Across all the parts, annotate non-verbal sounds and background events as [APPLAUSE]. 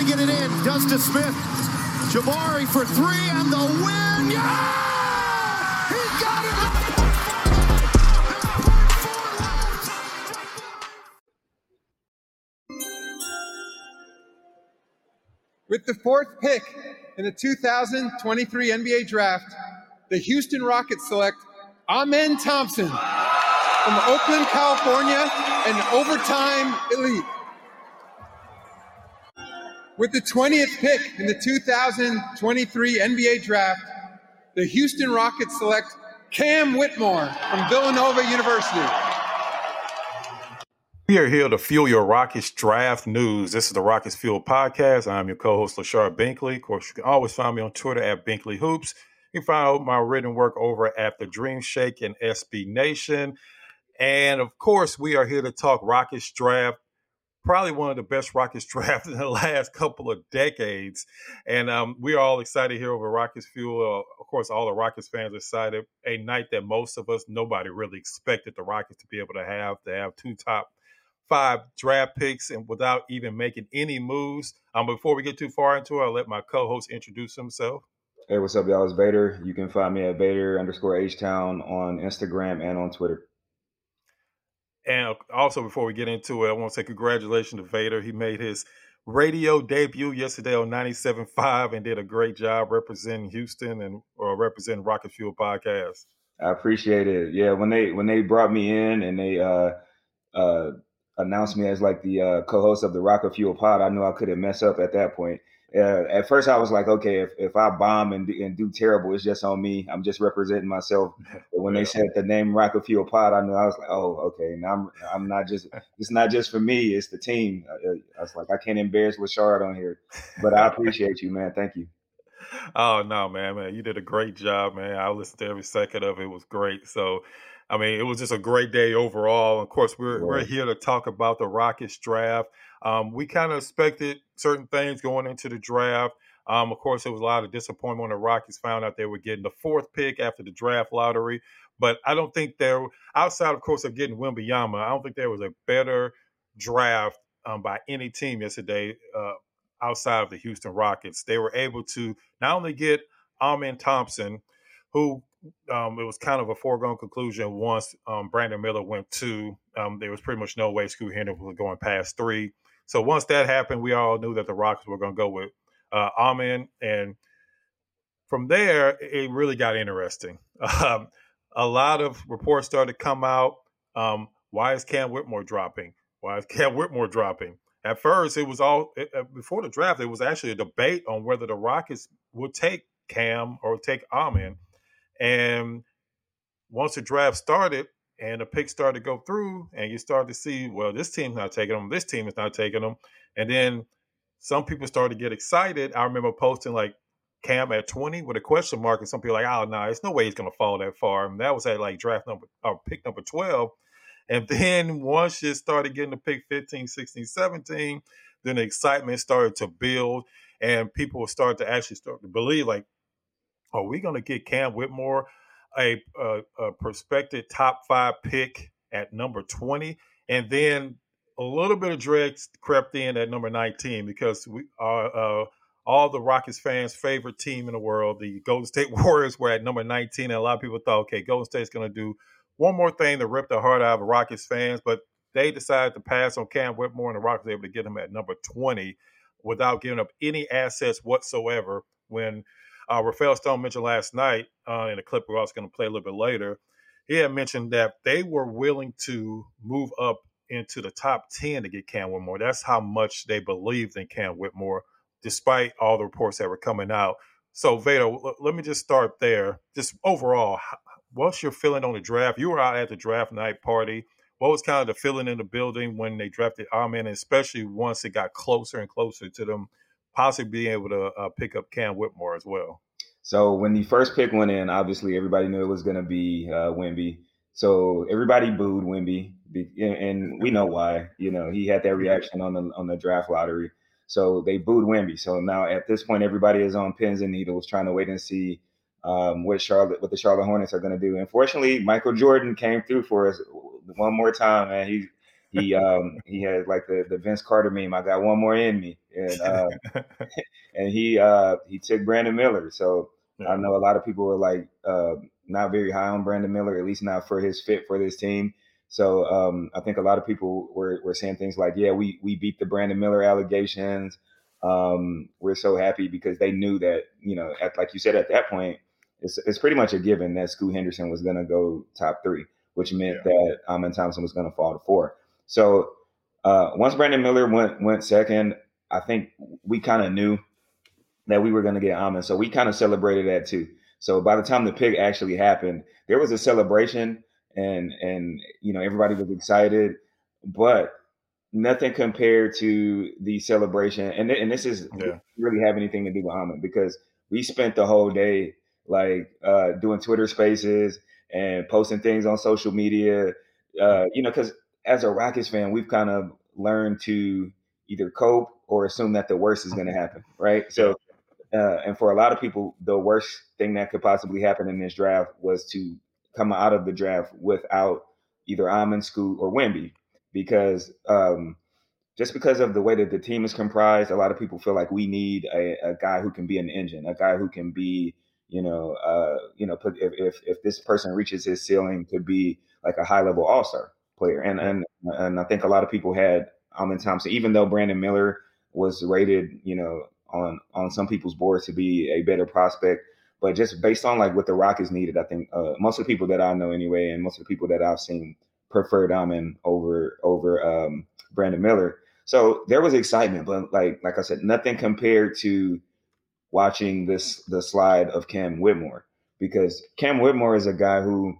to get it in. To Smith. Jabari for three and the win. Yeah! He got it. With the fourth pick in the 2023 NBA Draft, the Houston Rockets select Amen Thompson from Oakland, California, an overtime elite. With the 20th pick in the 2023 NBA Draft, the Houston Rockets select Cam Whitmore from Villanova University. We are here to fuel your Rockets draft news. This is the Rockets Fuel podcast. I'm your co-host Lachard Binkley. Of course, you can always find me on Twitter at Binkley Hoops. You can find my written work over at the Dream Shake and SB Nation. And of course, we are here to talk Rockets draft. Probably one of the best Rockets [LAUGHS] drafts in the last couple of decades. And um, we are all excited here over Rockets Fuel. Uh, of course, all the Rockets fans are excited. A night that most of us, nobody really expected the Rockets to be able to have, to have two top five draft picks and without even making any moves. Um, before we get too far into it, I'll let my co-host introduce himself. Hey, what's up, y'all? It's Vator. You can find me at Vator underscore H Town on Instagram and on Twitter. And also, before we get into it, I want to say congratulations to Vator. He made his radio debut yesterday on 97.5 and did a great job representing Houston and or representing Rocket Fuel Podcast. I appreciate it. Yeah, when they when they brought me in and they uh uh announced me as like the uh, co-host of the Rocket Fuel Pod, I knew I couldn't mess up at that point. Uh, at first, I was like, okay, if, if I bomb and, and do terrible, it's just on me. I'm just representing myself. [LAUGHS] But when yeah. they said the name Rocket Fuel Pod, I knew I was like, oh, okay. Now I'm I'm not just [LAUGHS] it's not just for me. It's the team. I, I was like, I can't embarrass Lachard on here, [LAUGHS] but I appreciate you, man. Thank you. Oh no, man, man, you did a great job, man. I listened to every second of it. It was great. So I mean, it was just a great day overall. Of course, we're we're here to talk about the Rockets draft. Um, we kind of expected certain things going into the draft. Um, of course, there was a lot of disappointment when the Rockets found out they were getting the fourth pick after the draft lottery. But I don't think there, outside, of course, of getting Wembanyama, I don't think there was a better draft um, by any team yesterday uh, outside of the Houston Rockets. They were able to not only get Amen Thompson, who um, it was kind of a foregone conclusion once um, Brandon Miller went two. Um, there was pretty much no way Scoot Henderson was going past three. So once that happened, we all knew that the Rockets were going to go with uh. And from there, it really got interesting. [LAUGHS] Um, a lot of reports started to come out. Um, why is Cam Whitmore dropping? Why is [LAUGHS] Cam Whitmore dropping? At first, it was all it, before the draft. It was actually a debate on whether the Rockets would take Cam or take Amen. And once the draft started and the picks started to go through, and you start to see, well, this team's not taking them, this team is not taking them. And then some people started to get excited. I remember posting like Cam at 20 with a question mark, and some people like, oh, no, nah, there's no way he's going to fall that far. And that was at like draft number, or pick number 12. And [LAUGHS] then once you started getting to pick 15, 16, 17, then the excitement started to build, and people started to actually start to believe, like, are we going to get Cam Whitmore a, a, a prospective top five pick at number 20? And then a little bit of dread crept in at number 19 because we are uh, all the Rockets fans' favorite team in the world, the Golden State [LAUGHS] Warriors, were at number 19. And a lot of people thought, okay, Golden State's going to do one more thing to rip the heart out of Rockets fans. But they decided to pass on Cam Whitmore, and the Rockets were able to get him at number 20 without giving up any assets whatsoever when – uh, Rafael Stone mentioned last night uh, in a clip we're also going to play a little bit later. He had mentioned that they were willing to move up into the top 10 to get Cam Whitmore. That's how much they believed in Cam Whitmore, despite all the reports that were coming out. So, Vator, l- let me just start there. Just overall, what's your feeling on the draft? You were out at the draft night party. What was kind of the feeling in the building when they drafted Amen, especially once it got closer and closer to them possibly being able to uh, pick up Cam Whitmore as well. So when the first pick went in, obviously everybody knew it was going to be uh, Wemby. So everybody booed Wemby, and we know why. You know, he had that reaction on the on the draft lottery. So they booed Wemby. So now at this point, everybody is on pins and needles, trying to wait and see um, what Charlotte, what the Charlotte Hornets are going to do. Unfortunately, Michael Jordan came through for us one more time, man. He he um he had like the, the Vince Carter meme. I got one more in me, and uh, [LAUGHS] [LAUGHS] and he uh he took Brandon Miller. So. I know a lot of people were like uh not very high on Brandon Miller, at least not for his fit for this team. So um, I think a lot of people were, were saying things like, "Yeah, we we beat the Brandon Miller allegations. Um, we're so happy because they knew that you know, at, like you said, at that point, it's it's pretty much a given that Scoot Henderson was going to go top three, which meant yeah. that Amen Thompson was going to fall to four. So uh, once Brandon Miller went went second, I think we kind of knew that we were going to get Amen, so we kind of celebrated that too. So by the time the pick actually happened, there was a celebration and and you know everybody was excited, but nothing compared to the celebration. And and this is yeah. really have anything to do with Amen because we spent the whole day like uh, doing Twitter Spaces and posting things on social media. Uh, you know, because as a Rockets fan, we've kind of learned to either cope or assume that the worst is going to happen, right? So, uh, and for a lot of people, the worst thing that could possibly happen in this draft was to come out of the draft without either Amen, Scoot, or Wemby, because um, just because of the way that the team is comprised, a lot of people feel like we need a, a guy who can be an engine, a guy who can be, you know, uh, you know, if, if if this person reaches his ceiling, could be like a high level All Star player, and and and I think a lot of people had Amen Thompson, even though Brandon Miller was rated, you know, on on some people's boards to be a better prospect. But just based on like what the Rockets needed, I think uh, most of the people that I know anyway, and most of the people that I've seen preferred Amen over over um, Brandon Miller. So there was excitement, but like like I said, nothing compared to watching this the slide of Cam Whitmore because Cam Whitmore is a guy who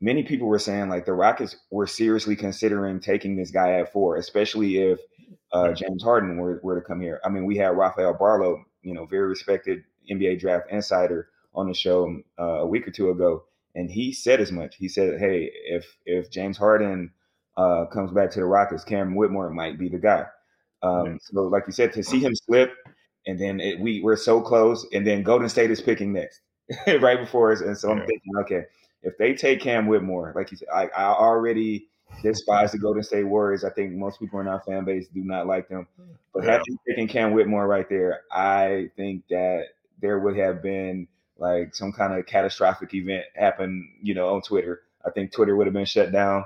many people were saying like the Rockets were seriously considering taking this guy at four, especially if uh, James Harden were, were to come here. I mean, we had Rafael Barlow, you know, very respected NBA draft insider, on the show uh, a week or two ago, and he said as much. He said, "Hey, if if James Harden uh, comes back to the Rockets, Cam Whitmore might be the guy." Um, So, like you said, to see him slip, and then it, we we're so close, and then Golden State is picking next, [LAUGHS] right before us, and so I'm thinking, okay, if they take Cam Whitmore, like you said, I, I already despise the Golden State Warriors. I think most people in our fan base do not like them. But yeah. having taken Cam Whitmore right there, I think that there would have been like some kind of catastrophic event happen, you know, on Twitter. I think Twitter would have been shut down.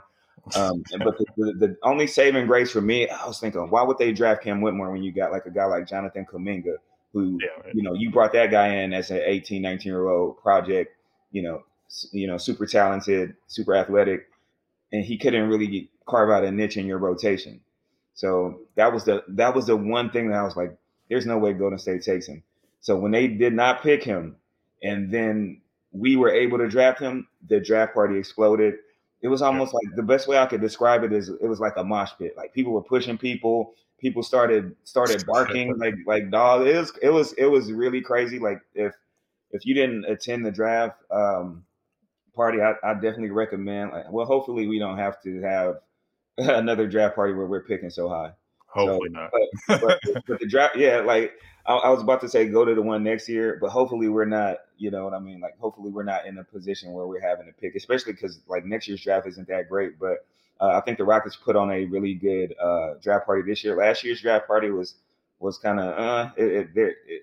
Um, [LAUGHS] but the, the, the, only saving grace for me, I was thinking, why would they draft Cam Whitmore when you got like a guy like Jonathan Kuminga, who, yeah, you know, you brought that guy in as an 18, 19 year old project, you know, you know, super talented, super athletic, and he couldn't really carve out a niche in your rotation. So that was the that was the one thing that I was like, there's no way Golden State takes him. So when they did not pick him, and then we were able to draft him. The draft party exploded. It was almost like the best way I could describe it is it was like a mosh pit. Like people were pushing people. People started started [LAUGHS] barking like like dogs. It was it was it was really crazy. Like if if you didn't attend the draft um, party, I, I definitely recommend. Like, well, hopefully we don't have to have [LAUGHS] another draft party where we're picking so high. Hopefully so, not. but, but, but the draft, yeah, like I, I, was about to say go to the one next year, but hopefully we're not. You know what I mean? Like hopefully we're not in a position where we're having to pick, especially because like next year's draft isn't that great. But uh, I think the Rockets put on a really good uh, draft party this year. Last year's draft party was was kind of uh, it, it, it,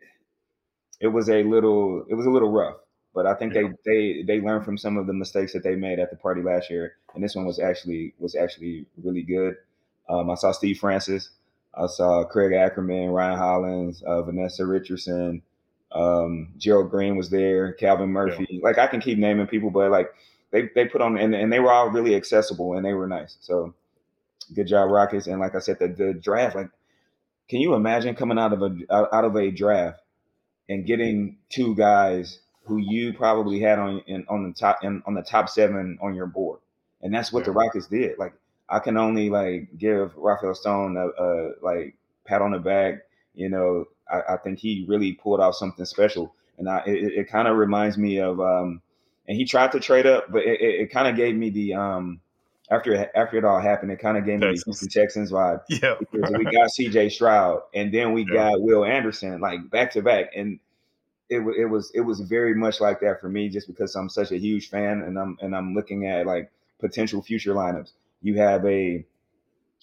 it was a little it was a little rough. But I think yeah. they, they they learned from some of the mistakes that they made at the party last year, and this one was actually was actually really good. Um, I saw Steve Francis. I saw Craig Ackerman, Ryan Hollins, uh, Vanessa Richardson, um, Gerald Green was there, Calvin Murphy. Yeah. Like I can keep naming people, but like they they put on and, and they were all really accessible and they were nice. So good job, Rockets. And like I said, the, the draft, like, can you imagine coming out of a out of a draft and getting two guys who you probably had on in, on the top in, on the top seven on your board, and that's what yeah. the Rockets did. Like I can only like give Rafael Stone a, a like pat on the back. You know, I, I, think he really pulled off something special, and I it, it kind of reminds me of um, and he tried to trade up, but it, it, it kind of gave me the um after after it all happened, it kind of gave me the Houston Texans vibe. [LAUGHS] Yeah, because we got C.J. Stroud, and then we yeah. got Will Anderson, like back to back, and it, it was it was very much like that for me, just because I'm such a huge fan, and I'm and I'm looking at like potential future lineups you have a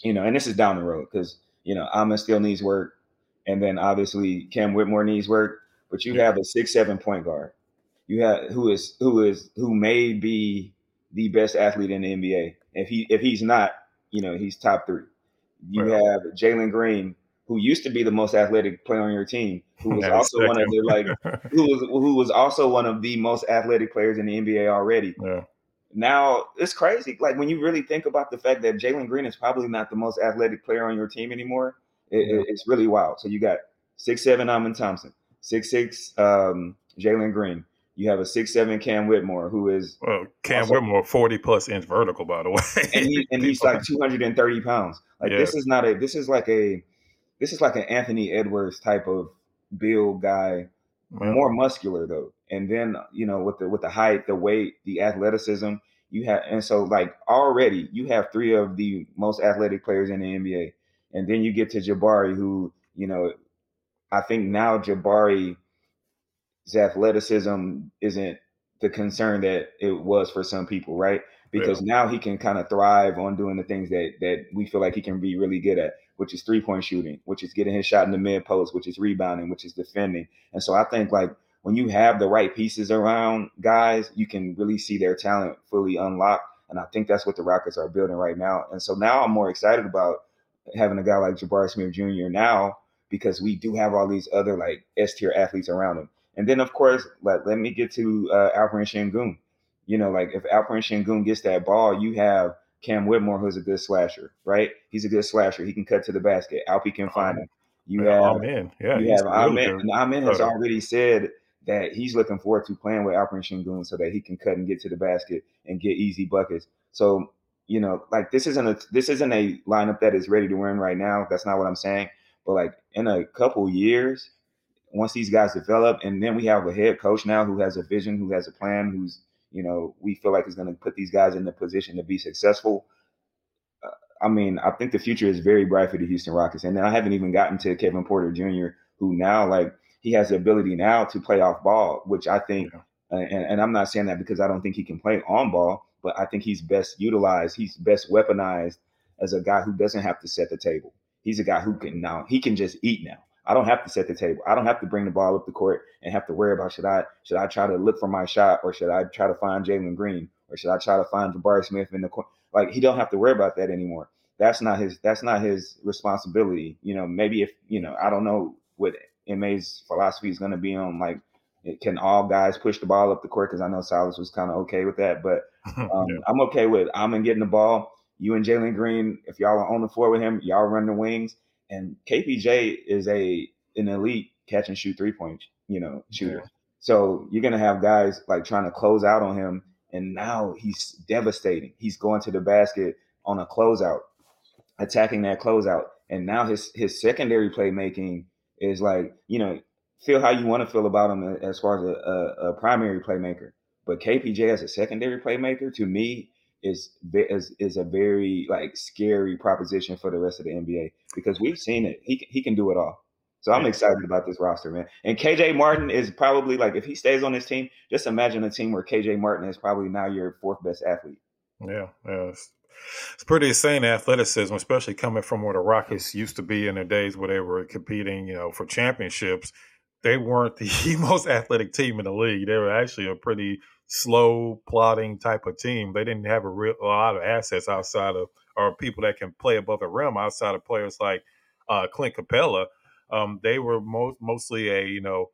you know, and this is down the road because you know Amen still needs work, and then obviously Cam Whitmore needs work. But you have a six seven point guard. You have who is who is who may be the best athlete in the NBA. If he if he's not, you know, he's top three. You right. have Jalen Green, who used to be the most athletic player on your team, who was also one of the like who was who was also one of the most athletic players in the NBA already. [LAUGHS] Yeah. Now it's crazy. Like when you really think about the fact that Jalen Green is probably not the most athletic player on your team anymore, it, yeah. it's really wild. So you got six seven Amen Thompson, six six um, Jalen Green. You have a six seven Cam Whitmore, who is well, Cam also, Whitmore forty plus inch vertical, by the way, and, he, and he's like [LAUGHS] two hundred and thirty pounds. Like yeah. this is not a this is like a this is like an Anthony Edwards type of build guy, more muscular though. And then you know with the with the height, the weight, the athleticism, you have, and so like already you have three of the most athletic players in the NBA, and then you get to Jabari, who you know, I think now Jabari's athleticism isn't the concern that it was for some people, right? Because yeah. now he can kind of thrive on doing the things that that we feel like he can be really good at which is three point shooting, which is getting his shot in the mid post, which is rebounding, which is defending. And so I think like when you have the right pieces around guys, you can really see their talent fully unlocked. And I think that's what the Rockets are building right now. And so now I'm more excited about having a guy like Jabari Smith Jr. now because we do have all these other like S tier athletes around him. And then of course, like let me get to uh, Alperen Sengun. You know, like if Alperen Sengun gets that ball, you have Cam Whitmore, who's a good slasher, right? He's a good slasher. He can cut to the basket. Alpi can find him. You have Amen. Yeah, you have Amen. And Amen has already said that he's looking forward to playing with Alperen Sengun so that he can cut and get to the basket and get easy buckets. So, you know, like this isn't a this isn't a lineup that is ready to win right now. That's not what I'm saying. But like in a couple years, once these guys develop, and then we have a head coach now who has a vision, who has a plan, who's you know, we feel like is going to put these guys in the position to be successful. Uh, I mean, I think the future is very bright for the Houston Rockets. And then I haven't even gotten to Kevin Porter Jr., who now, like, he has the ability now to play off ball, which I think, yeah. and, and I'm not saying that because I don't think he can play on ball, but I think he's best utilized, he's best weaponized as a guy who doesn't have to set the table. He's a guy who can now, he can just eat now. I don't have to set the table. I don't have to bring the ball up the court and have to worry about should I should I try to look for my shot or should I try to find Jalen Green or should I try to find Jabari Smith in the court? Like he don't have to worry about that anymore. That's not his. That's not his responsibility. You know, maybe if you know, I don't know what Ime's philosophy is going to be on. Like, can all guys push the ball up the court? Because I know Silas was kind of okay with that, but [LAUGHS] um, yeah. I'm okay with I'm getting the ball. You and Jalen Green, if y'all are on the floor with him, y'all run the wings and KPJ is a an elite catch and shoot three point, you know, shooter. Yeah. So you're gonna have guys like trying to close out on him, and now he's devastating. He's going to the basket on a closeout, attacking that closeout, and now his his secondary playmaking is like you know feel how you want to feel about him uh, as far as a, a, a primary playmaker. But KPJ as a secondary playmaker, to me, is is is a very like scary proposition for the rest of the NBA because we've seen it. He he can do it all. So I'm excited about this roster, man. And KJ Martin is probably like if he stays on this team, just imagine a team where KJ Martin is probably now your fourth best athlete. Yeah, yeah. It's, it's pretty insane athleticism, especially coming from where the Rockets used to be in the days where they were competing, you know, for championships. They weren't the [LAUGHS] most athletic team in the league. They were actually a pretty slow plotting type of team. They didn't have a real a lot of assets outside of or people that can play above the rim outside of players like uh, Clint Capela. Um, they were most mostly a you know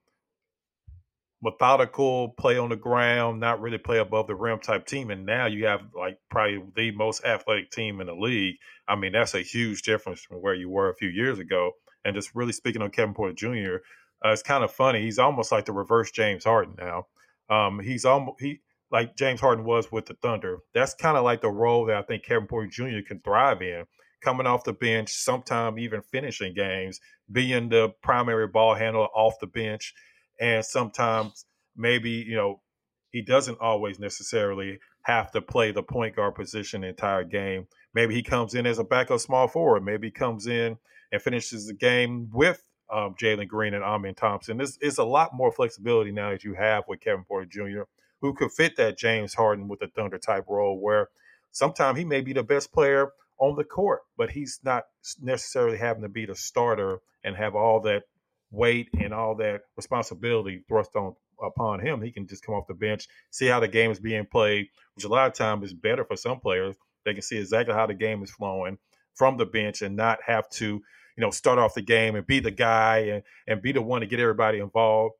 methodical play on the ground, not really play above the rim type team. And now you have like probably the most athletic team in the league. I mean, that's a huge difference from where you were a few years ago. And just really speaking on Kevin Porter Jr., uh, it's kind of funny. He's almost like the reverse James Harden now. Um, he's almost he like James Harden was with the Thunder. That's kind of like the role that I think Kevin Porter Jr. can thrive in, coming off the bench, sometime even finishing games, being the primary ball handler off the bench, and sometimes maybe you know he doesn't always necessarily have to play the point guard position the entire game. Maybe he comes in as a backup small forward. Maybe he comes in and finishes the game with um, Jalen Green and Amen Thompson. It's, is a lot more flexibility now that you have with Kevin Porter Jr., who could fit that James Harden with a Thunder type role where sometimes he may be the best player on the court, but he's not necessarily having to be the starter and have all that weight and all that responsibility thrust on upon him. He can just come off the bench, see how the game is being played, which a lot of times is better for some players. They can see exactly how the game is flowing from the bench and not have to, you know, start off the game and be the guy and, and be the one to get everybody involved.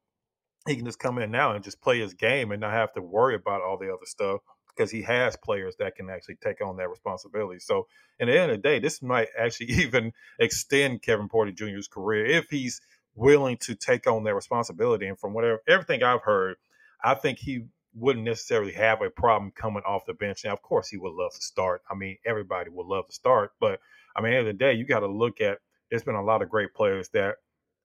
He can just come in now and just play his game and not have to worry about all the other stuff because he has players that can actually take on that responsibility. So, in the end of the day, this might actually [LAUGHS] even extend Kevin Porter Jr.'s career if he's willing to take on that responsibility. And from whatever everything I've heard, I think he wouldn't necessarily have a problem coming off the bench. Now, of course, he would love to start. I mean, everybody would love to start, but I mean, at the end of the day, you got to look at. There's been a lot of great players that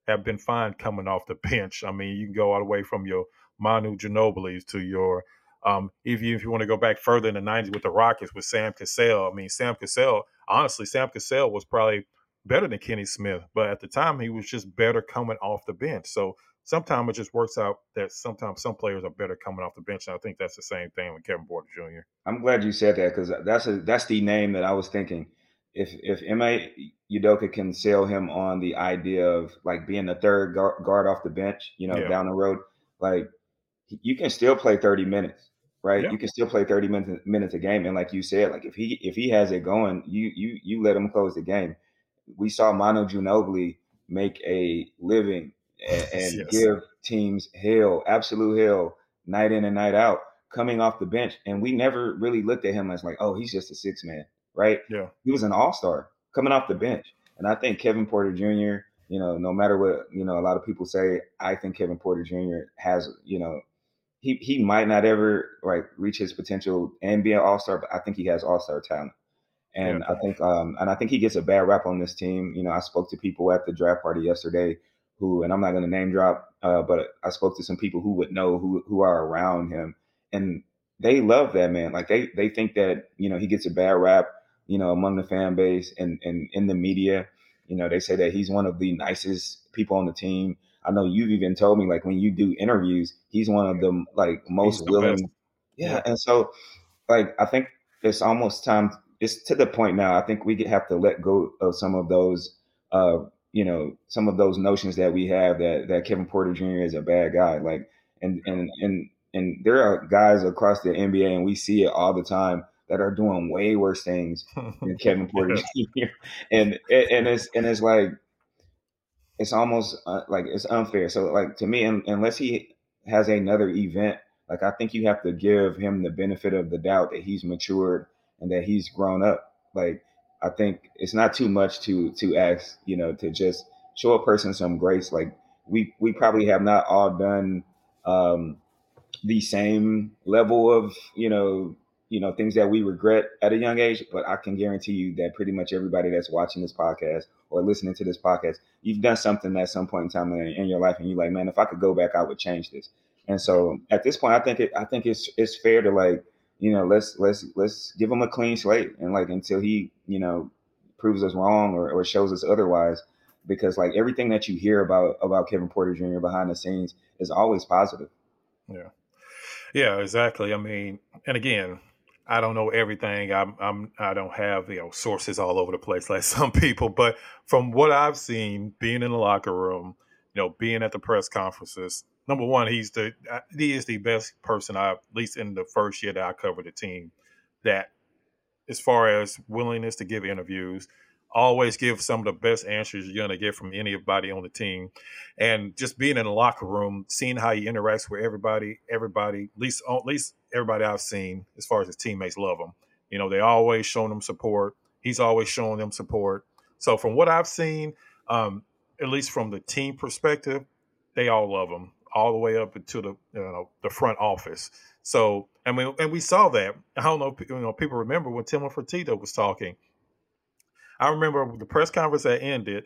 have been fine coming off the [LAUGHS] bench. I mean, you can go all the way from your Manu Ginobili's to your um, if you if you want to go back further in the '90s with the Rockets with Sam Cassell, I mean Sam Cassell. Honestly, Sam Cassell was probably better than Kenny Smith, but at the time he was just better coming off the bench. So sometimes it just works out that sometimes some players are better coming off the bench. And I think that's the same thing with Kevin Porter Jr. I'm glad you said that because that's a that's the name that I was thinking. If if Ime Udoka can sell him on the idea of like being the third guard off the bench, you know, yeah. down the road, like you can still play 30 minutes right? Yeah. You can still play 30 minutes minutes a game. And like you said, like if he if he has it going, you you you let him close the game. We saw Manu Ginobili make a living and, [LAUGHS] and yes. give teams hell, absolute hell, night in and night out, coming off the bench. And we never really looked at him as like, oh, he's just a six man, right? Yeah. He was an all star coming off the bench. And I think Kevin Porter Jr., you know, no matter what, you know, a lot of people say, I think Kevin Porter Jr. has, you know, he he might not ever like reach his potential and be an all star, but I think he has all star talent. And yeah. I think um and I think he gets a bad rap on this team. You know, I spoke to people at the draft party yesterday who and I'm not gonna name drop, uh, but I spoke to some people who would know who who are around him and they love that man. Like they they think that, you know, he gets a bad rap, you know, among the fan base and, and in the media. You know, they say that he's one of the nicest people on the team. I know you've even told me like when you do interviews, he's one of the like most the willing. Yeah, and so like I think it's almost time. It's to the point now. I think we have to let go of some of those, uh, you know, some of those notions that we have that that Kevin Porter Jr. is a bad guy. Like, and and and and there are guys across the NBA, and we see it all the time that are doing way worse things [LAUGHS] than Kevin Porter [LAUGHS] Jr. And and it's and it's like it's almost uh, like it's unfair. So like to me, unless he has another event, like I think you have to give him the benefit of the doubt that he's matured and that he's grown up. Like I think it's not too much to to ask, you know, to just show a person some grace. Like we we probably have not all done um, the same level of you know you know things that we regret at a young age but i can guarantee you that pretty much everybody that's watching this podcast or listening to this podcast you've done something at some point in time in, in your life and you're like man if i could go back i would change this. And so at this point i think it i think it's it's fair to like you know let's let's let's give him a clean slate and like until he you know proves us wrong or, or shows us otherwise because like everything that you hear about about kevin porter jr behind the scenes is always positive. Yeah. Yeah exactly. I mean and again I don't know everything. I'm, I'm I don't have you know sources all over the place [LAUGHS] like some people, but from what I've seen, being in the locker room, you know, being at the press conferences, number one, he's the uh, he is the best person I at least in the first year that I covered the team that as far as willingness to give interviews, always give some of the best answers you're going to get from anybody on the team. And just being in the locker room, seeing how he interacts with everybody, everybody, at least, at least everybody I've seen, as far as his teammates love him. You know, they always showing him support. He's always showing them support. So from what I've seen, um, at least from the team perspective, they all love him all the way up into the you know the front office. So I mean, and we saw that. I don't know, you know, people remember when Tim Fertitta was talking I remember the press conference that ended,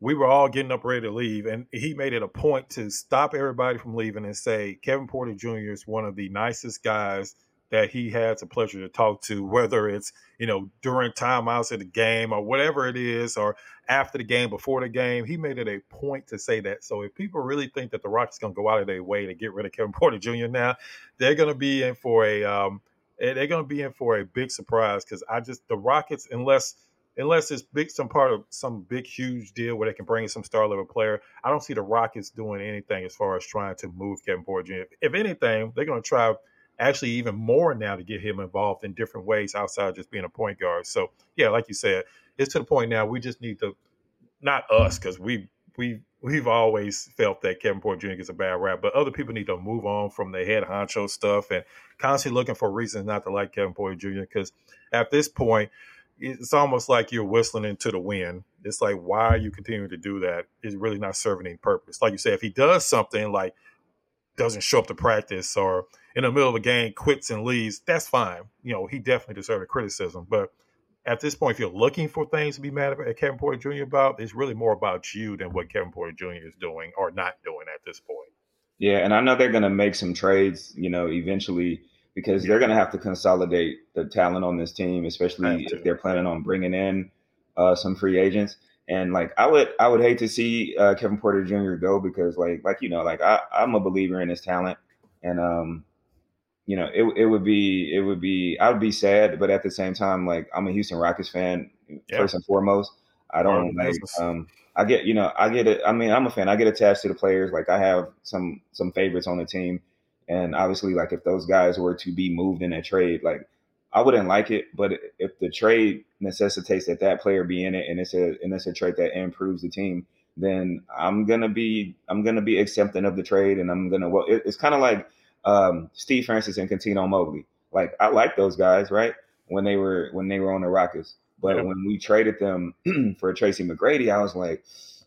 we were all getting up ready to leave, and he made it a point to stop everybody from leaving and say Kevin Porter Jr. is one of the nicest guys that he has a pleasure to talk to, whether it's you know during timeouts of the game or whatever it is, or after the game, before the game. He made it a point to say that. So if people really think that the Rockets going to go out of their way to get rid of Kevin [LAUGHS] Porter Jr. now, they're going to be in for a um, they're going to be in for a big surprise because I just the Rockets, unless unless it's big, some part of some big, huge deal where they can bring in some star level player, I don't see the Rockets doing anything as far as trying to move Kevin Porter Jr. If, if anything, they're going to try actually even more now to get him involved in different ways outside just being a point guard. So yeah, like you said, it's to the point now we just need to not us because we we we've always felt that Kevin Porter Jr. gets a bad rap, but other people need to move on from the head honcho stuff and constantly looking for reasons not to like Kevin Porter Jr. Because at this point, it's almost like you're whistling into the wind. It's like, why are you continuing to do that? It's really not serving any purpose. Like you said, if he does something like doesn't show up to practice or in the middle of a game quits and leaves, that's fine. You know, he definitely deserves criticism. But at this point, if you're looking for things to be mad at Kevin Porter Jr. about, it's really more about you than what Kevin Porter Jr. is doing or not doing at this point. Yeah, and I know they're going to make some trades, you know, eventually because yeah. they're going to have to consolidate the talent on this team, especially if they're planning on bringing in uh, some free agents. And like I would, I would hate to see uh, Kevin Porter Jr. go because like, like you know, like I, I'm a believer in his talent, and um, you know, it it would be it would be I would be sad, but at the same time, like I'm a Houston Rockets fan yeah. first and foremost. I don't like um I get you know I get it. I mean I'm a fan. I get attached to the players. Like I have some some favorites on the team, and obviously like if those guys were to be moved in a trade, like I wouldn't like it. But if the trade necessitates that that player be in it, and it's a and it's a trade that improves the team, then I'm gonna be I'm gonna be accepting of the trade, and I'm gonna well it, it's kind of like um, Steve Francis and Cuttino Mobley. Like I like those guys, right? When they were when they were on the Rockets, but yeah. when we traded them [CLEARS THROAT] for Tracy McGrady, I was like,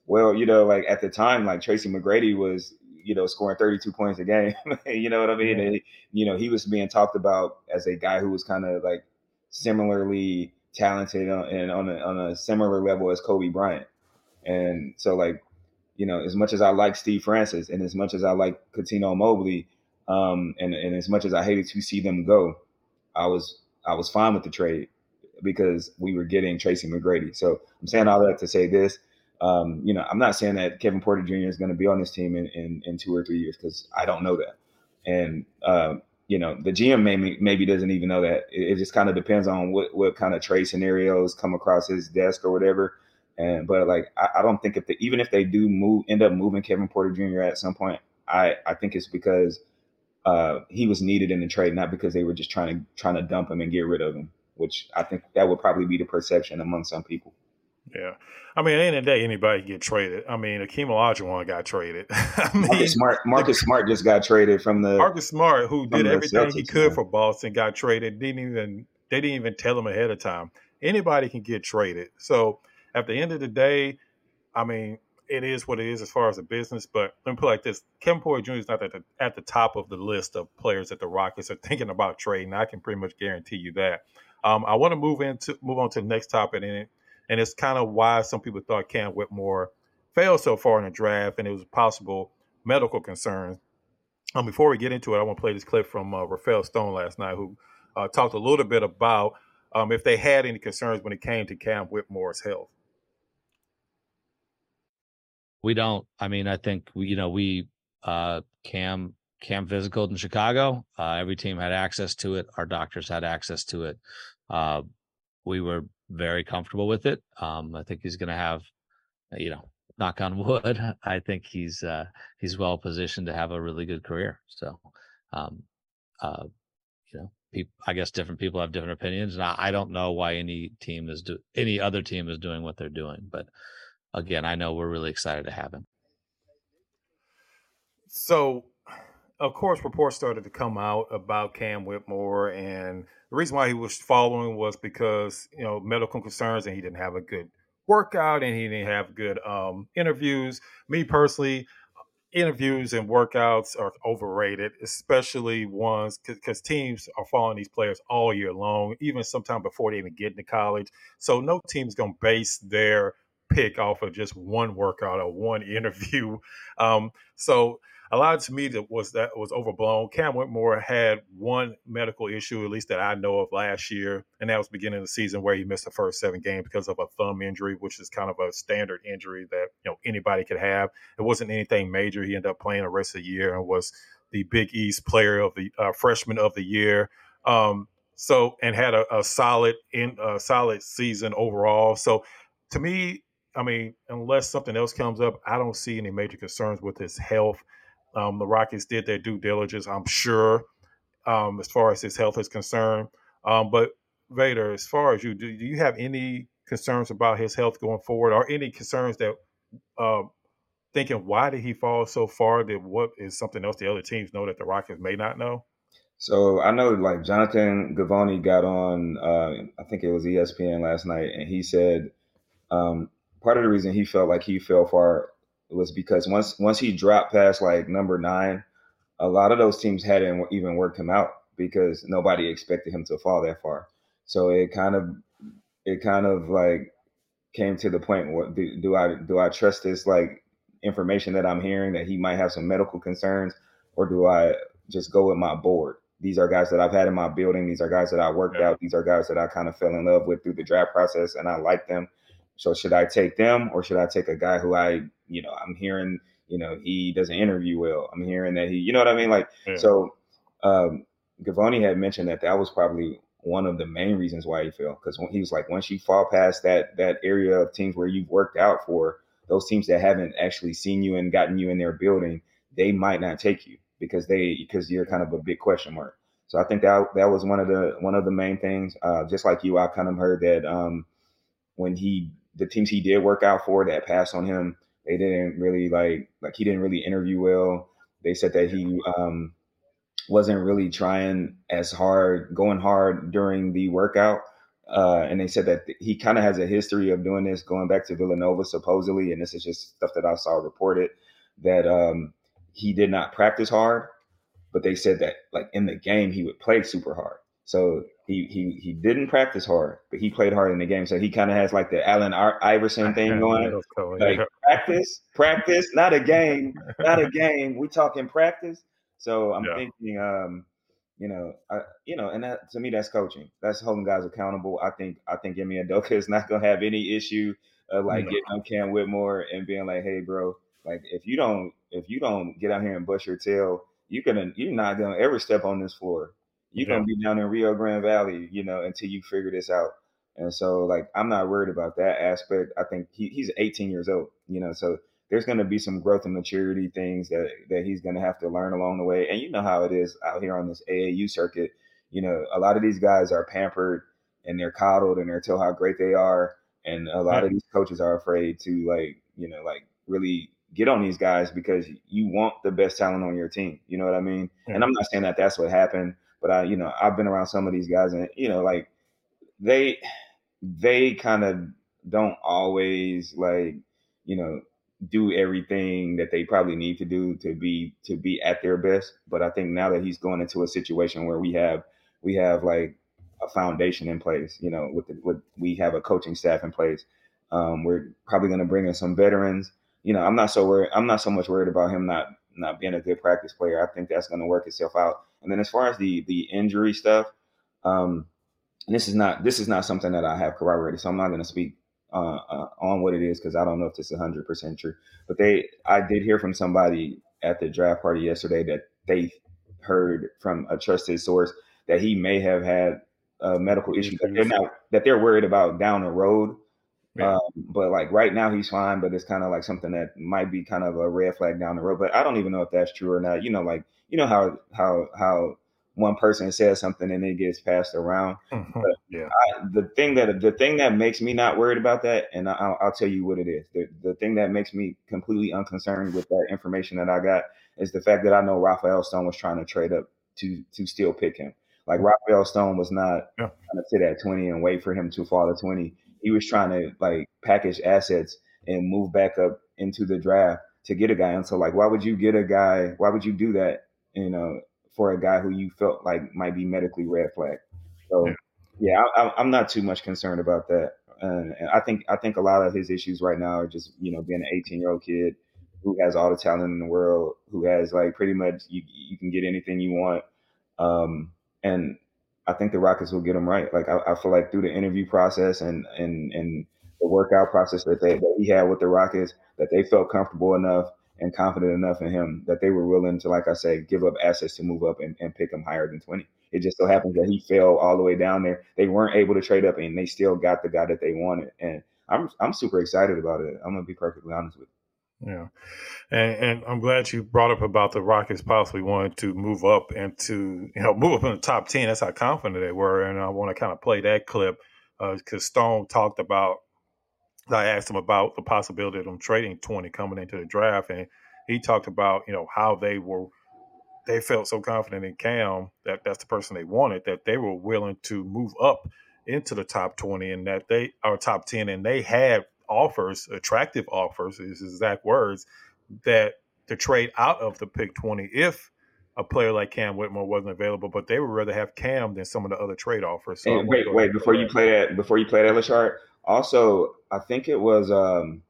well, you know, like at the time, like Tracy McGrady was, you know, scoring 32 points a game. [LAUGHS] you know what I mean? Yeah. And, you know, he was being talked about as a guy who was kind of like similarly talented and on a, on a similar level as Kobe Bryant. And so, like, you know, as much as I like Steve Francis and as much as I like Cuttino Mobley, um, and, and as much as I hated to see them go, I was I was fine with the trade because we were getting Tracy McGrady. So I'm saying all that to say this. Um, you know, I'm not saying that Kevin Porter Jr. is going to be on this team in, in, in two or three years because I don't know that. And, uh, you know, the GM maybe, maybe doesn't even know that. It, it just kind of depends on what, what kind of trade scenarios come across his desk or whatever. And, but like, I, I don't think if the, even if they do move, end up moving Kevin Porter Jr. at some point, I, I think it's because uh, he was needed in the trade, not because they were just trying to trying to dump him and get rid of him. Which I think that would probably be the perception among some people. Yeah, I mean, at the end of the day, anybody get traded. I mean, Akeem Olajuwon got traded. [LAUGHS] I mean, Marcus Smart, Marcus Smart just got traded from the Marcus Smart, who did everything he could man. for Boston, got traded. Didn't even they didn't even tell him ahead of time. Anybody can get traded. So at the end of the day, I mean, it is what it is as far as a business. But let me put it like this: Kevin Porter Jr. is not at the at the top of the list of players that the Rockets are thinking about trading. I can pretty much guarantee you that. Um, I want to move into move on to the next topic, and and it's kind of why some people thought Cam Whitmore failed so far in the draft, and it was possible medical concerns. Um, before we get into it, I want to play this clip from uh, Rafael Stone last night, who uh, talked a little bit about um, if they had any concerns when it came to Cam Whitmore's health we don't. I mean, I think we, you know, we uh, Cam Cam physical in Chicago. Uh, every team had access to it. Our doctors had access to it. Uh, we were very comfortable with it. Um, I think he's going to have, you know, knock on wood. [LAUGHS] I think he's uh, he's well positioned to have a really good career. So, um, uh, you know, people, I guess different people have different opinions, and I, I don't know why any team is do any other team is doing what they're doing, but again, I know we're really excited to have him. So, of course, reports started to come out about Cam Whitmore, and the reason why he was following was because you know medical concerns, and he didn't have a good workout, and he didn't have good um, interviews. Me personally, interviews and workouts are overrated, especially ones because teams are following these players all year long, even sometime before they even get into college. So no team's going to base their pick off of just one workout or one [LAUGHS] interview. Um, so a lot to me that was that was overblown. Cam Whitmore had one medical issue, at least that I know of last year, and that was beginning of the season where he missed the first seven games because of a thumb injury, which is kind of a standard injury that you know anybody could have. It wasn't anything major. He ended up playing the rest of the year and was the Big East player of the uh, freshman of the year. Um, So and had a, a solid in a solid season overall. So to me, I mean, unless something else comes up, I don't see any major concerns with his health. Um, the Rockets did their due diligence, I'm sure, um, as far as his health is concerned. Um, but Vator, as far as you, do, do you have any concerns about his health going forward, or any concerns that uh, thinking why did he fall so far? That what is something else the other teams know that the Rockets may not know? So I know like Jonathan Givony got on, uh, I think it was ESPN last night, and he said um, part of the reason he felt like he fell far was because once once he dropped past like number nine, a lot of those teams hadn't even worked him out because nobody expected him to fall that far. So it kind of it kind of like came to the point what do, do I do I trust this like information that I'm hearing that he might have some medical concerns or do I just go with my board? These are guys that I've had in my building. These are guys that I worked yeah. out. These are guys that I kind of fell in love with through the draft process and I like them. So should I take them or should I take a guy who I, you know, I'm hearing, you know, he doesn't interview well. I'm hearing that he, you know what I mean? Like, yeah. so um, Givony had mentioned that that was probably one of the main reasons why he fell because he was like, once you fall past that that area of teams where you've worked out for, those teams that haven't actually seen you and gotten you in their building, they might not take you because they because you're kind of a big question mark. So I think that that was one of the one of the main things. Uh, just like you, I kind of heard that um, when he the teams he did work out for that passed on him, they didn't really like like he didn't really interview well. They said that he um, wasn't really trying as hard, going hard during the workout. Uh, and they said that he kind of has a history of doing this going back to Villanova, supposedly. And this is just stuff that I saw reported that um, he did not practice hard, but they said that like in the game he would play super hard. So he he he didn't practice hard, but he played hard in the game. So he kind of has like the Allen Iverson [LAUGHS] thing going. Like practice, practice, not a game, not a game. We talking practice. So I'm yeah. thinking, um, you know, I, you know, and that to me that's coaching. That's holding guys accountable. I think I think Ime Udoka [LAUGHS] is not gonna have any issue of like no. getting on Cam Whitmore and being like, hey, bro, like if you don't if you don't get out here and bust your tail, you're gonna you're not gonna ever step on this floor you're yeah. gonna be down in Rio Grande Valley, you know, until you figure this out. And so, like, I'm not worried about that aspect. I think he, he's 18 years old, you know, so there's going to be some growth and maturity things that that he's going to have to learn along the way. And you know how it is out here on this AAU circuit. You know, a lot of these guys are pampered and they're coddled and they're told how great they are. And a lot of these coaches are afraid to like, you know, like really get on these guys because you want the best talent on your team. You know what I mean? Yeah. And I'm not saying that that's what happened but I, you know, I've been around some of these guys, and you know, like they they kind of don't always like you know do everything that they probably need to do to be to be at their best. But I think now that he's going into a situation where we have we have like a foundation in place, you know, with the, with we have a coaching staff in place. Um, we're probably going to bring in some veterans. You know, I'm not so worried. I'm not so much worried about him not not being a good practice player. I think that's going to work itself out. And then as far as the the injury stuff, um, this is not this is not something that I have corroborated, so I'm not going to speak uh, uh, on what it is because I don't know if this is 100 percent true. But they, I did hear from somebody at the draft party yesterday that they heard from a trusted source that he may have had a medical issue that they're not that they're worried about down the road. Yeah. Um, but like right now he's fine, but it's kind of like something that might be kind of a red flag down the road. But I don't even know if that's true or not. You know, like you know how how how one person says something and it gets passed around. Mm-hmm. But yeah. I, the thing that the thing that makes me not worried about that, and I'll, I'll tell you what it is. The, the thing that makes me completely unconcerned with that information that I got is the fact that I know Rafael Stone was trying to trade up to to still pick him. Like Rafael Stone was not yeah. trying to sit at 20 and wait for him to fall to 20. He was trying to like package assets and move back up into the draft to get a guy. And so like, why would you get a guy? Why would you do that you know, for a guy who you felt like might be medically red flag. So yeah, yeah I, am not too much concerned about that. And, and, I think I think a lot of his issues right now are just you know being an 18 year old kid who has all the talent in the world, who has like pretty much you you can get anything you want. Um, and I think the Rockets will get him right. Like I, I feel like through the interview process and and and the workout process that they that he had with the Rockets, that they felt comfortable enough and confident enough in him that they were willing to, like I said, give up assets to move up and, and pick him higher than 20. It just so happens that he fell all the way down there. They weren't able to trade up and they still got the guy that they wanted. And I'm I'm super excited about it. I'm gonna be perfectly honest with you. Yeah. And, and I'm glad you brought up about the Rockets possibly wanting to move up and to, you know, move up in the top 10. That's how confident they were. And I want to kind of play that clip because uh, Stone talked about I asked him about the possibility of them trading 20 coming into the draft, and he talked about you know how they were they felt so confident in Cam that that's the person they wanted that they were willing to move up into the top 20 and that they are top 10 and they had offers attractive offers is exact words that to trade out of the pick 20 if a player like Cam Whitmore wasn't available, but they would rather have Cam than some of the other trade offers. So wait, wait, before you play that, before you play that, Lachard, also, I think it was um,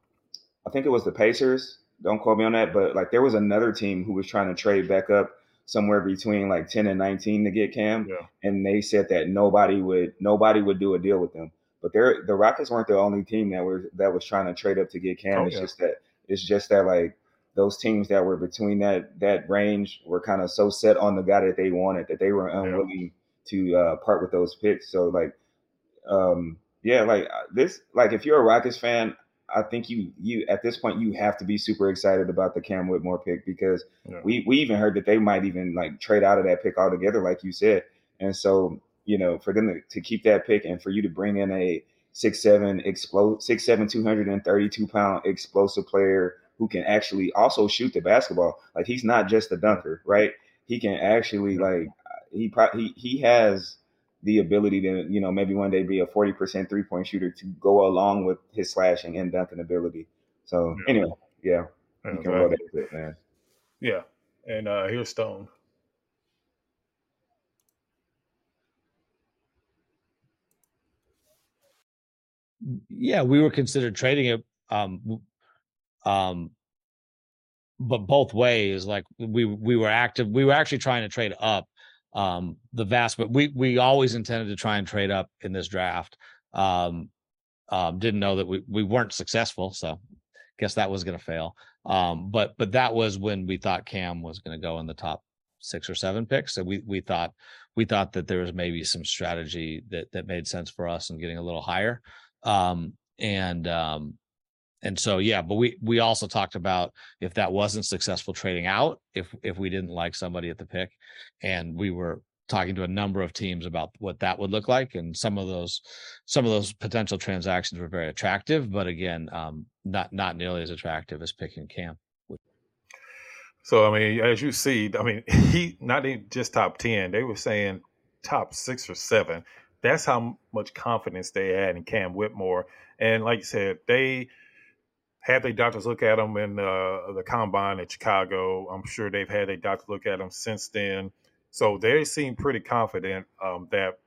I think it was the Pacers. Don't quote me on that, but like there was another team who was trying to trade back up somewhere between like 10 and 19 to get Cam, yeah. and they said that nobody would nobody would do a deal with them. But they're the Rockets weren't the only team that were that was trying to trade up to get Cam. Oh, it's yeah. just that it's just that like those teams that were between that that range were kind of so set on the guy that they wanted that they were unwilling yeah. to uh, part with those picks. So like um yeah, like uh, this, like if you're a Rockets fan, I think you you at this point you have to be super excited about the Cam Whitmore pick because yeah. we we even heard that they might even like trade out of that pick altogether, like you said. And so you know, for them to, to keep that pick and for you to bring in a six seven explode six seven two hundred and thirty two pound explosive player who can actually also shoot the basketball. Like he's not just a dunker, right? He can actually like he he he has the ability to, you know, maybe one day be a 40% three point shooter to go along with his slashing and dunking ability. So, yeah. anyway, yeah, you can roll that man. Yeah. And uh, here's Stone. Yeah, we were considered trading it. Um, um, but both ways, like we we were active. We were actually trying to trade up um, the vast, but we we always intended to try and trade up in this draft. Um, um, didn't know that we we weren't successful, so guess that was going to fail. Um, but but that was when we thought Cam was going to go in the top six or seven picks. So we we thought we thought that there was maybe some strategy that that made sense for us in getting a little higher. Um, and um, and so yeah but we we also talked about if that wasn't successful trading out if if we didn't like somebody at the pick and we were talking to a number of teams about what that would look like and some of those some of those potential transactions were very attractive but again um not not nearly as attractive as picking cam so i mean as you see i mean [LAUGHS] he not even just top 10 they were saying top six or seven that's how much confidence they had in cam whitmore and like you said they had their doctors look at them in uh, the combine at Chicago. I'm sure they've had their doctors look at them since then. So they seem pretty confident um, that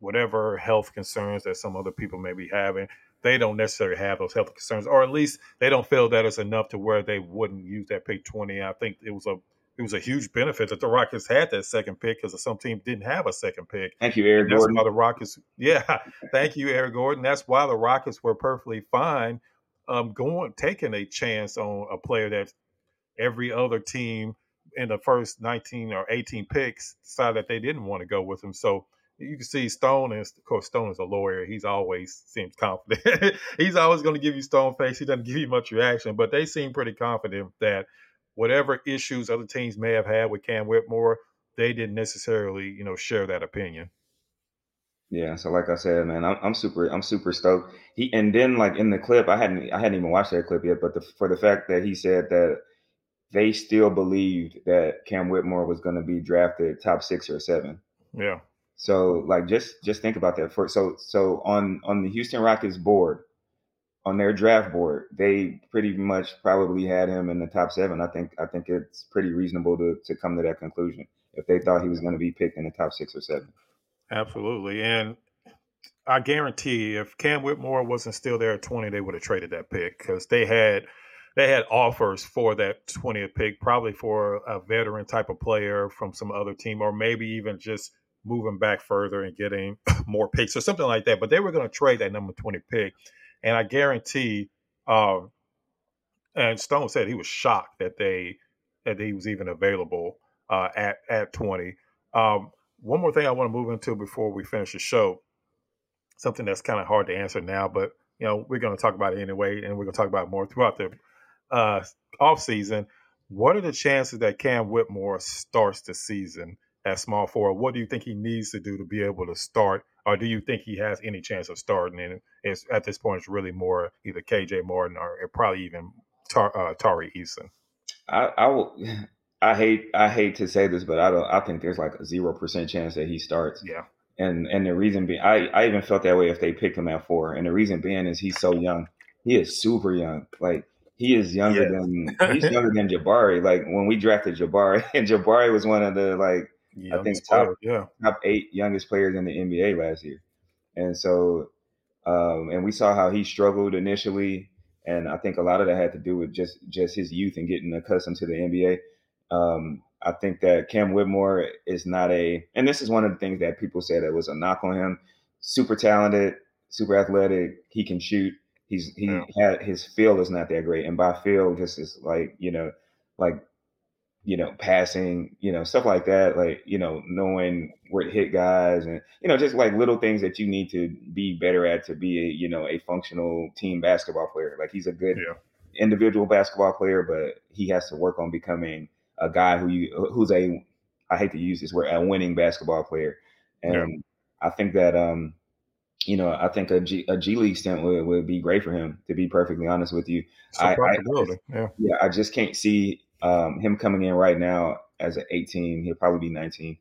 whatever health concerns that some other people may be having, they don't necessarily have those health concerns, or at least they don't feel that it's enough to where they wouldn't use that pick 20. I think it was a it was a huge benefit that the Rockets had that second pick because some teams didn't have a second pick. Thank you, Eric Gordon. Why the Rockets, yeah, [LAUGHS] thank you, Eric Gordon. That's why the Rockets were perfectly fine um, going taking a chance on a player that every other team in the first 19 or 18 picks decided that they didn't want to go with him. So you can see Stone is, of course, Stone is a lawyer. He's always seems confident. [LAUGHS] He's always going to give you stone face. He doesn't give you much reaction, but they seem pretty confident that whatever issues other teams may have had with Cam Whitmore, they didn't necessarily, you know, share that opinion. Yeah, so like I said, man, I'm, I'm super, I'm super stoked. He and then like in the clip, I hadn't, I hadn't even watched that clip yet, but the, for the fact that he said that they still believed that Cam Whitmore was going to be drafted top six or seven. Yeah. So like just just think about that. For so so on on the Houston Rockets board, on their draft board, they pretty much probably had him in the top seven. I think I think it's pretty reasonable to to come to that conclusion if they thought he was going to be picked in the top six or seven. Absolutely. And I guarantee if Cam Whitmore wasn't still there at 20, they would have traded that pick because they had they had offers for that 20th pick, probably for a veteran type of player from some other team, or maybe even just moving back further and getting [LAUGHS] more picks or something like that. But they were going to trade that number 20 pick. And I guarantee um, and Stone said he was shocked that they that he was even available uh, at at 20. Um, one more thing I want to move into before we finish the show, something that's kind of hard to answer now, but you know we're going to talk about it anyway, and we're going to talk about more throughout the uh, off season. What are the chances that Cam Whitmore starts the season at small forward? What do you think he needs to do to be able to start, or do you think he has any chance of starting? And it's, at this point, it's really more either KJ Martin or probably even Tar, uh, Tari Eason. I, I will. I hate I hate to say this, but I don't. I think there's like a zero percent chance that he starts. Yeah. And and the reason being, I I even felt that way if they picked him at four. And the reason being is he's so young. He is super young. Like he is younger yes. than [LAUGHS] he's younger than Jabari. Like when we drafted Jabari, [LAUGHS] and Jabari was one of the like I think top player, yeah. top eight youngest players in the NBA last year. And so, um, and we saw how he struggled initially and I think a lot of that had to do with just just his youth and getting accustomed to the NBA. Um, I think that Cam Whitmore is not a, and this is one of the things that people said that was a knock on him. Super talented, super athletic. He can shoot. He's he yeah. had his feel is not that great, and by feel just is like you know, like you know, passing, you know, stuff like that, like, you know, knowing where to hit guys and, you know, just like little things that you need to be better at to be a, you know, a functional team basketball player. Like he's a good yeah. individual basketball player, but he has to work on becoming a guy who you, who's a, I hate to use this word, a winning basketball player. And yeah. I think that, um, you know, I think a G, a G League stint would, would be great for him, to be perfectly honest with you. I, I, yeah. yeah, I just can't see um, him coming in right now as an 18, he'll probably be 19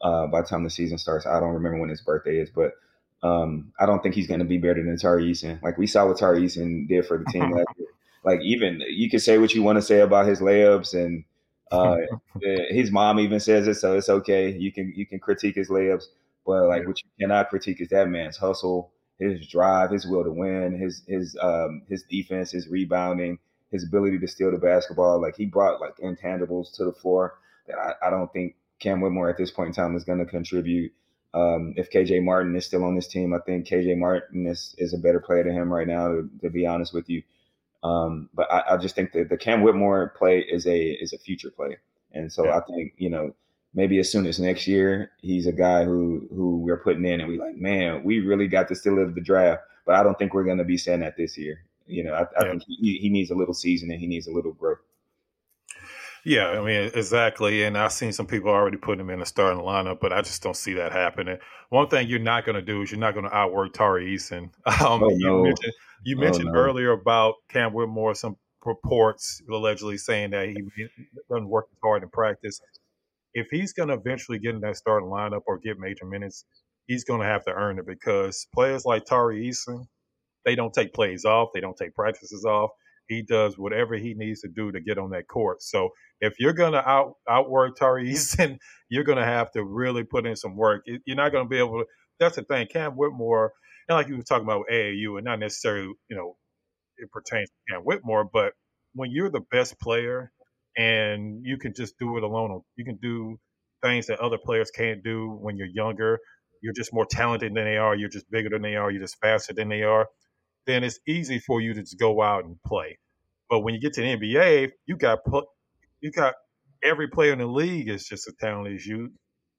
uh, by the time the season starts. I don't remember when his birthday is, but um, I don't think he's going to be better than Tari Eason. Like we saw what Tari Eason did for the team [LAUGHS] last year. Like even you can say what you want to say about his layups, and uh, [LAUGHS] his mom even says it, so it's okay. You can you can critique his layups, but like what you cannot critique is that man's hustle, his drive, his will to win, his his um, his defense, his rebounding his ability to steal the basketball. Like he brought like intangibles to the floor that I, I don't think Cam Whitmore at this point in time is going to contribute. Um, if KJ Martin is still on this team, I think KJ Martin is, is a better player than him right now, to, to be honest with you. Um, but I, I, just think that the Cam Whitmore play is a is a future play, and so yeah. I think you know maybe as soon as next year he's a guy who who we're putting in, and we like, man, we really got to still live the draft. But I don't think we're going to be saying that this year. You know, I, I yeah. think he, he needs a little seasoning. He needs a little growth. Yeah, I mean, exactly. And I've seen some people already put him in the starting lineup, but I just don't see that happening. One thing you're not going to do is you're not going to outwork Tari Eason. [LAUGHS] Um, oh, you no. mentioned, you oh, mentioned oh, no. earlier about Cam Whitmore, some reports allegedly saying that he doesn't work as hard in practice. If he's going to eventually get in that starting lineup or get major minutes, he's going to have to earn it because players like Tari Eason – they don't take plays off. They don't take practices off. He does whatever he needs to do to get on that court. So if you're going to out outwork Tari [LAUGHS] Eason, you're going to have to really put in some work. You're not going to be able to. That's the thing. Cam Whitmore, and like you were talking about AAU, and not necessarily, you know, it pertains to Cam Whitmore, but when you're the best player and you can just do it alone, you can do things that other players can't do when you're younger. You're just more talented than they are. You're just bigger than they are. You're just faster than they are then it's easy for you to just go out and play. But when you get to the NBA, you got put, you got every player in the league is just as talented as you.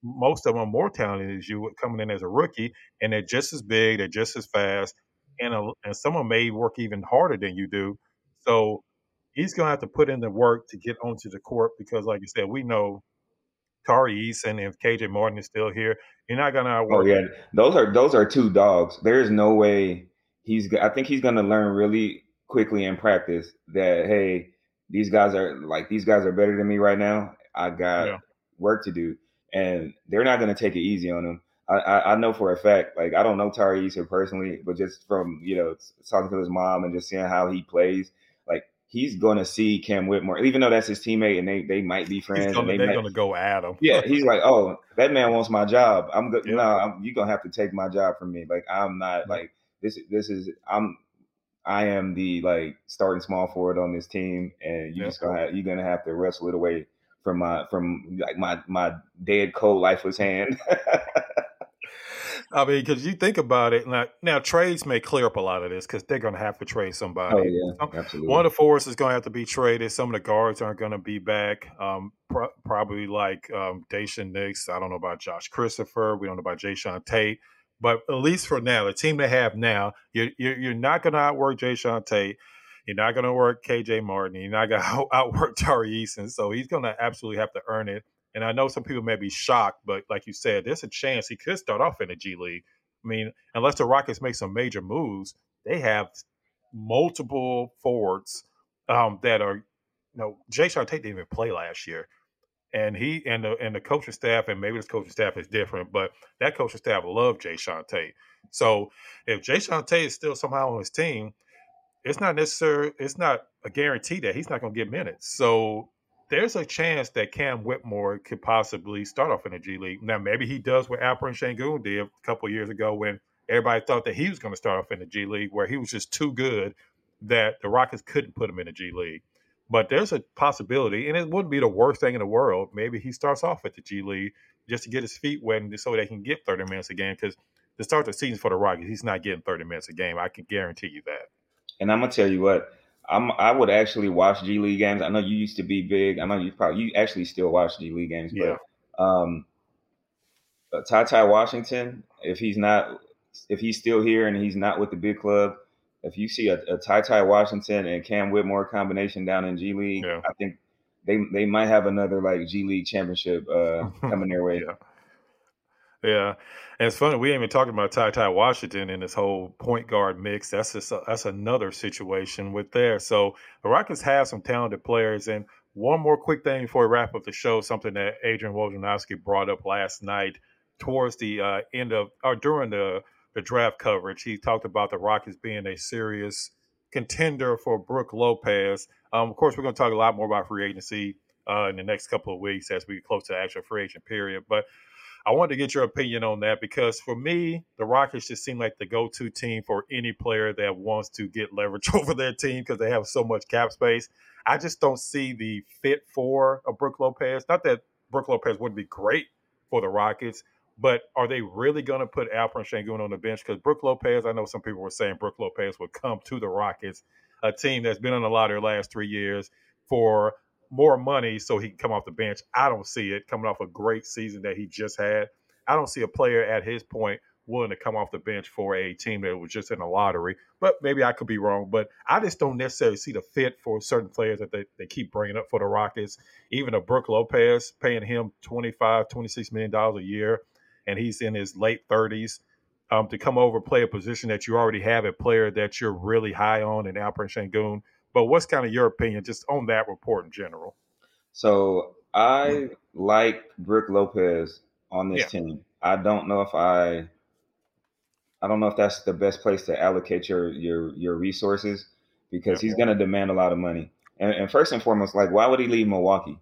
Most of them are more talented as you coming in as a rookie, and they're just as big, they're just as fast, and a, and some of them may work even harder than you do. So he's going to have to put in the work to get onto the court because, like you said, we know Tari Eason, and KJ Martin is still here, you're not going to. Oh yeah, those are those are two dogs. There is no way he's I think he's going to learn really quickly in practice that hey, these guys are like these guys are better than me right now. I got yeah. work to do, and they're not going to take it easy on him. I, I, I, know for a fact, like I don't know Tari Eason personally, but just from you know talking to his mom and just seeing how he plays, like he's going to see Cam Whitmore, even though that's his teammate and they they might be friends. Gonna, they are going to go at him. Yeah, he's like, oh, that man wants my job. I'm good. Yeah. No, you're gonna have to take my job from me. Like I'm not like this this is I'm I am the like starting small forward on this team, and you yeah. just gonna have, you're gonna have to wrestle it away from my from like my my dead cold lifeless hand. I mean, because you think about it now, now trades may clear up a lot of this because they're going to have to trade somebody. Oh yeah, absolutely. One of the forwards is going to have to be traded. Some of the guards aren't going to be back. Um, pro- probably like um, Daishen Nix. I don't know about Josh Christopher. We don't know about Jae'Sean Tate. But at least for now, the team they have now, you're, you're, you're not going to outwork Jae'Sean Tate. You're not going to work KJ Martin. You're not going [LAUGHS] to outwork Tari Eason. So he's going to absolutely have to earn it. And I know some people may be shocked, but like you said, there's a chance he could start off in the G League. I mean, unless the Rockets make some major moves, they have multiple forwards um, that are, you know, Jae'Sean Tate didn't even play last year. And he and the and the coaching staff, and maybe this coaching staff is different, but that coaching staff loved Jae'Sean Tate. So if Jae'Sean Tate is still somehow on his team, it's not necessary. It's not a guarantee that he's not going to get minutes. So there's a chance that Cam Whitmore could possibly start off in the G League. Now, maybe he does what Alperen Sengun did a couple years ago when everybody thought that he was going to start off in the G League, where he was just too good that the Rockets couldn't put him in the G League. But there's a possibility, and it wouldn't be the worst thing in the world. Maybe he starts off at the G League just to get his feet wet so they can get 30 minutes a game. Because to start the season for the Rockets, he's not getting 30 minutes a game. I can guarantee you that. And I'm gonna tell you what, I'm I would actually watch G League games. I know you used to be big. I know you probably you actually still watch G League games, Yeah. but um uh, Ty Ty Washington, if he's not if he's still here and he's not with the big club, if you see a, a Ty Ty Washington and Cam Whitmore combination down in G League, Yeah. I think they they might have another like G League championship uh [LAUGHS] coming their way. Yeah. Yeah, and it's funny we ain't even talking about Ty Ty Washington in this whole point guard mix. That's just a, that's another situation with there. So the Rockets have some talented players. And one more quick thing before we wrap up the show, something that Adrian Wojnarowski brought up last night towards the uh, end of or during the the draft coverage. He talked about the Rockets being a serious contender for Brook Lopez. Um, of course, we're going to talk a lot more about free agency uh, in the next couple of weeks as we get close to the actual free agent period. But I wanted to get your opinion on that because for me, the Rockets just seem like the go-to team for any player that wants to get leverage [LAUGHS] over their team because they have so much cap space. I just don't see the fit for a Brook Lopez. Not that Brook Lopez wouldn't be great for the Rockets, but are they really going to put Alperen Sengun on the bench? Because Brook Lopez, I know some people were saying Brook Lopez would come to the Rockets, a team that's been on the lottery last three years for more money so he can come off the bench. I don't see it coming off a great season that he just had. I don't see a player at his point willing to come off the bench for a team that was just in the lottery. But maybe I could be wrong. But I just don't necessarily see the fit for certain players that they, they keep bringing up for the Rockets. Even a Brook Lopez, paying him $25, $26 million a year, and he's in his late 30s. Um, to come over play a position that you already have a player that you're really high on in Alperen Sengun. But what's kind of your opinion just on that report in general? So I like Brook Lopez on this Yeah. team. I don't know if I I don't know if that's the best place to allocate your your your resources because Yeah. he's going to demand a lot of money. And, and first and foremost, like why would he leave Milwaukee?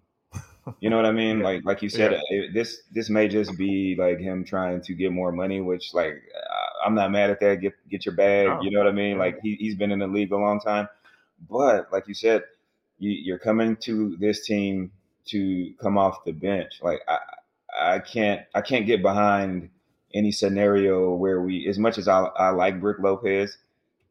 You know what I mean? Yeah. Like like you said, Yeah. it, this this may just be like him trying to get more money, which like I'm not mad at that. Get get your bag. No. You know what I mean? Like he he's been in the league a long time, but like you said, you, you're coming to this team to come off the bench. Like I, I can't, I can't get behind any scenario where we, as much as I, I like Brook Lopez,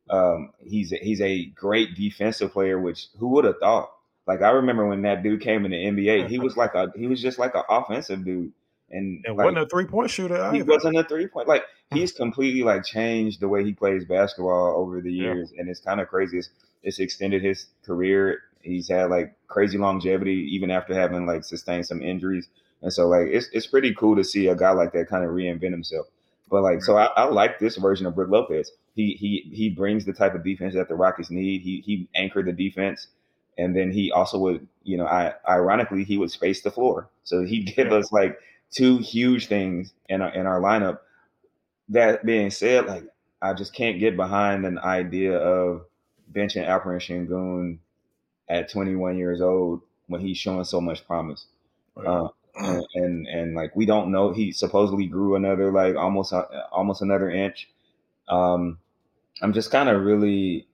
um, he's a, he's a great defensive player. Which who would have thought? Like I remember when that dude came in the NBA, he was [LAUGHS] like a, he was just like an offensive dude, and, And like, wasn't a three point shooter he wasn't a three point. Like [LAUGHS] he's completely like changed the way he plays basketball over the Yeah. years, and it's kind of crazy. It's, it's extended his career. He's had like crazy longevity, even after having like sustained some injuries. And so like it's it's pretty cool to see a guy like that kind of reinvent himself. But like so I, I like this version of Brook Lopez. He he he brings the type of defense that the Rockets need. He he anchored the defense. And then he also would, you know, I ironically he would space the floor. So he'd [LAUGHS] give Yeah. us like two huge things in our in our lineup. That being said, like I just can't get behind an idea of benching Alperen Sengun at 21 years old when he's showing so much promise. Uh, and, and and like we don't know, he supposedly grew another like almost uh, almost another inch. Um, I'm just kind of really,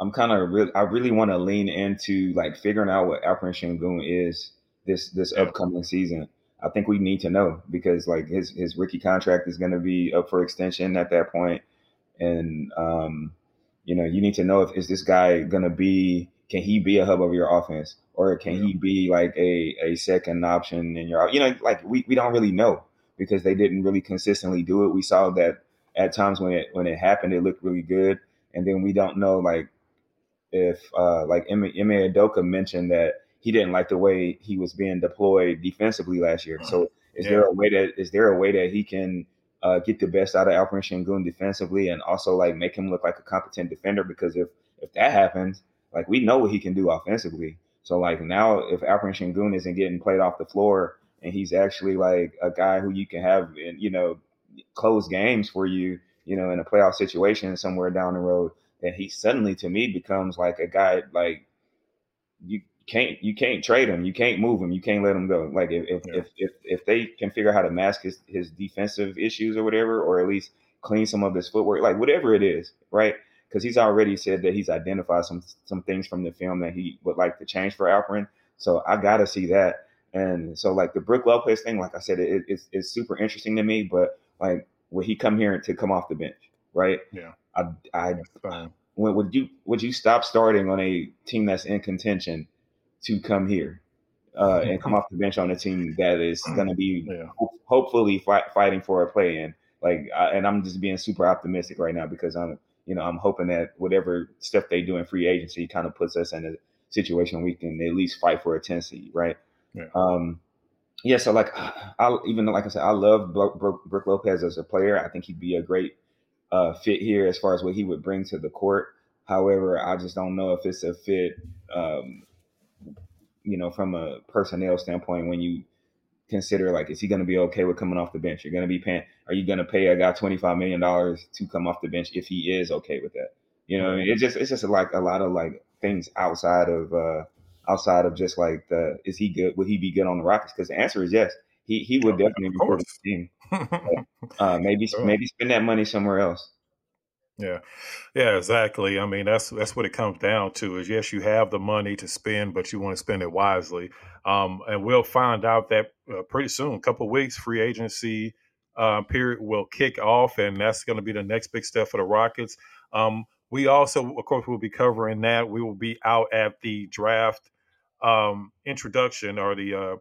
I'm kind of really, I really want to lean into like figuring out what Alperen Sengun is this this upcoming season. I think we need to know because like his his rookie contract is going to be up for extension at that point, and um, you know you need to know if is this guy going to be can he be a hub of your offense or can yeah. he be like a a second option in your you know like we we don't really know because they didn't really consistently do it. We saw that at times when it when it happened, it looked really good, and then we don't know like if uh like Ime Udoka mentioned that he didn't like the way he was being deployed defensively last year. So is yeah. there a way that is there a way that he can uh, get the best out of Alperen Sengun defensively and also like make him look like a competent defender? Because if if that happens, like we know what he can do offensively. So like now if Alperen Sengun isn't getting played off the floor and he's actually like a guy who you can have in, you know, close games for you, you know, in a playoff situation somewhere down the road, then he suddenly to me becomes like a guy like you can't you can't trade him, you can't move him, you can't let him go. Like if if yeah. if, if, if they can figure out how to mask his, his defensive issues or whatever, or at least clean some of his footwork, like whatever it is, right? Because he's already said that he's identified some some things from the film that he would like to change for Alperen. So I gotta see that. And so like the Brook Lopez thing, like I said, it, it's it's super interesting to me. But like, would he come here to come off the bench, right? Yeah. I I when, would you would you stop starting on a team that's in contention to come here uh, and come off the bench on a team that is [CLEARS THROAT] going to be yeah. ho- hopefully fight, fighting for a play in? Like, I, and I'm just being super optimistic right now because I'm you know I'm hoping that whatever stuff they do in free agency kind of puts us in a situation we can at least fight for a 10 seed, right? Yeah. Um, yeah, so like [SIGHS] I even like I said, I love Brook Lopez as a player. I think he'd be a great uh, fit here as far as what he would bring to the court. However, I just don't know if it's a fit, um, you know, from a personnel standpoint when you consider like, is he going to be okay with coming off the bench? You're going to be paying. Are you going to pay a guy twenty five million dollars to come off the bench if he is okay with that? You know, it's just it's just like a lot of like things outside of. Uh, outside of just like the is he good? Would he be good on the Rockets? Because the answer is yes. He he would definitely be good on the team. Uh, maybe sure. [LAUGHS] maybe spend that money somewhere else. Yeah, yeah, exactly. I mean, that's that's what it comes down to. Is yes, you have the money to spend, but you want to spend it wisely. Um, and we'll find out that uh, pretty soon, a couple weeks, free agency uh, period will kick off, and that's going to be the next big step for the Rockets. Um, we also, of course, will be covering that. We will be out at the draft um, introduction or the uh,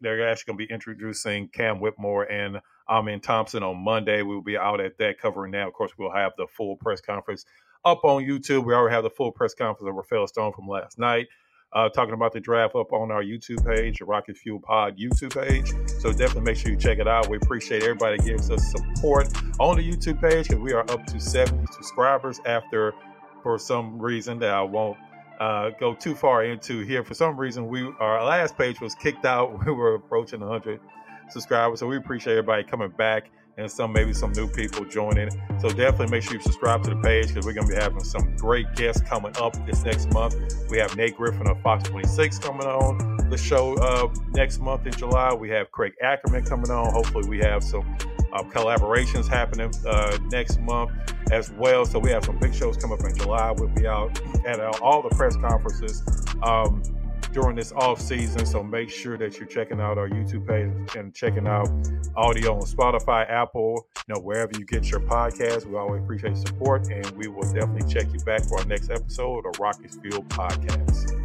they're actually going to be introducing Cam Whitmore and Amen Thompson on Monday. We will be out at that covering that. Of course, we'll have the full press conference up on YouTube. We already have the full press conference of Rafael Stone from last night. Uh, talking about the draft up on our YouTube page, the Rocket Fuel Pod YouTube page. So definitely make sure you check it out. We appreciate everybody that gives us support on the YouTube page because we are up to 70 subscribers after, for some reason that I won't uh, go too far into here. For some reason, we our last page was kicked out. [LAUGHS] We were approaching 100 subscribers, so we appreciate everybody coming back and some maybe some new people joining. So definitely make sure you subscribe to the page because we're gonna be having some great guests coming up this next month. We have Nate Griffin of Fox 26 coming on the show uh, next month in July. We have Craig Ackerman coming on. Hopefully, we have some uh, collaborations happening uh, next month as well. So we have some big shows coming up in July. We'll be out at all the press conferences um, during this off season. So make sure that you're checking out our YouTube page and checking out audio on Spotify, Apple, you know, wherever you get your podcast. We always appreciate your support, and we will definitely check you back for our next episode of Rockets Fuel Podcast.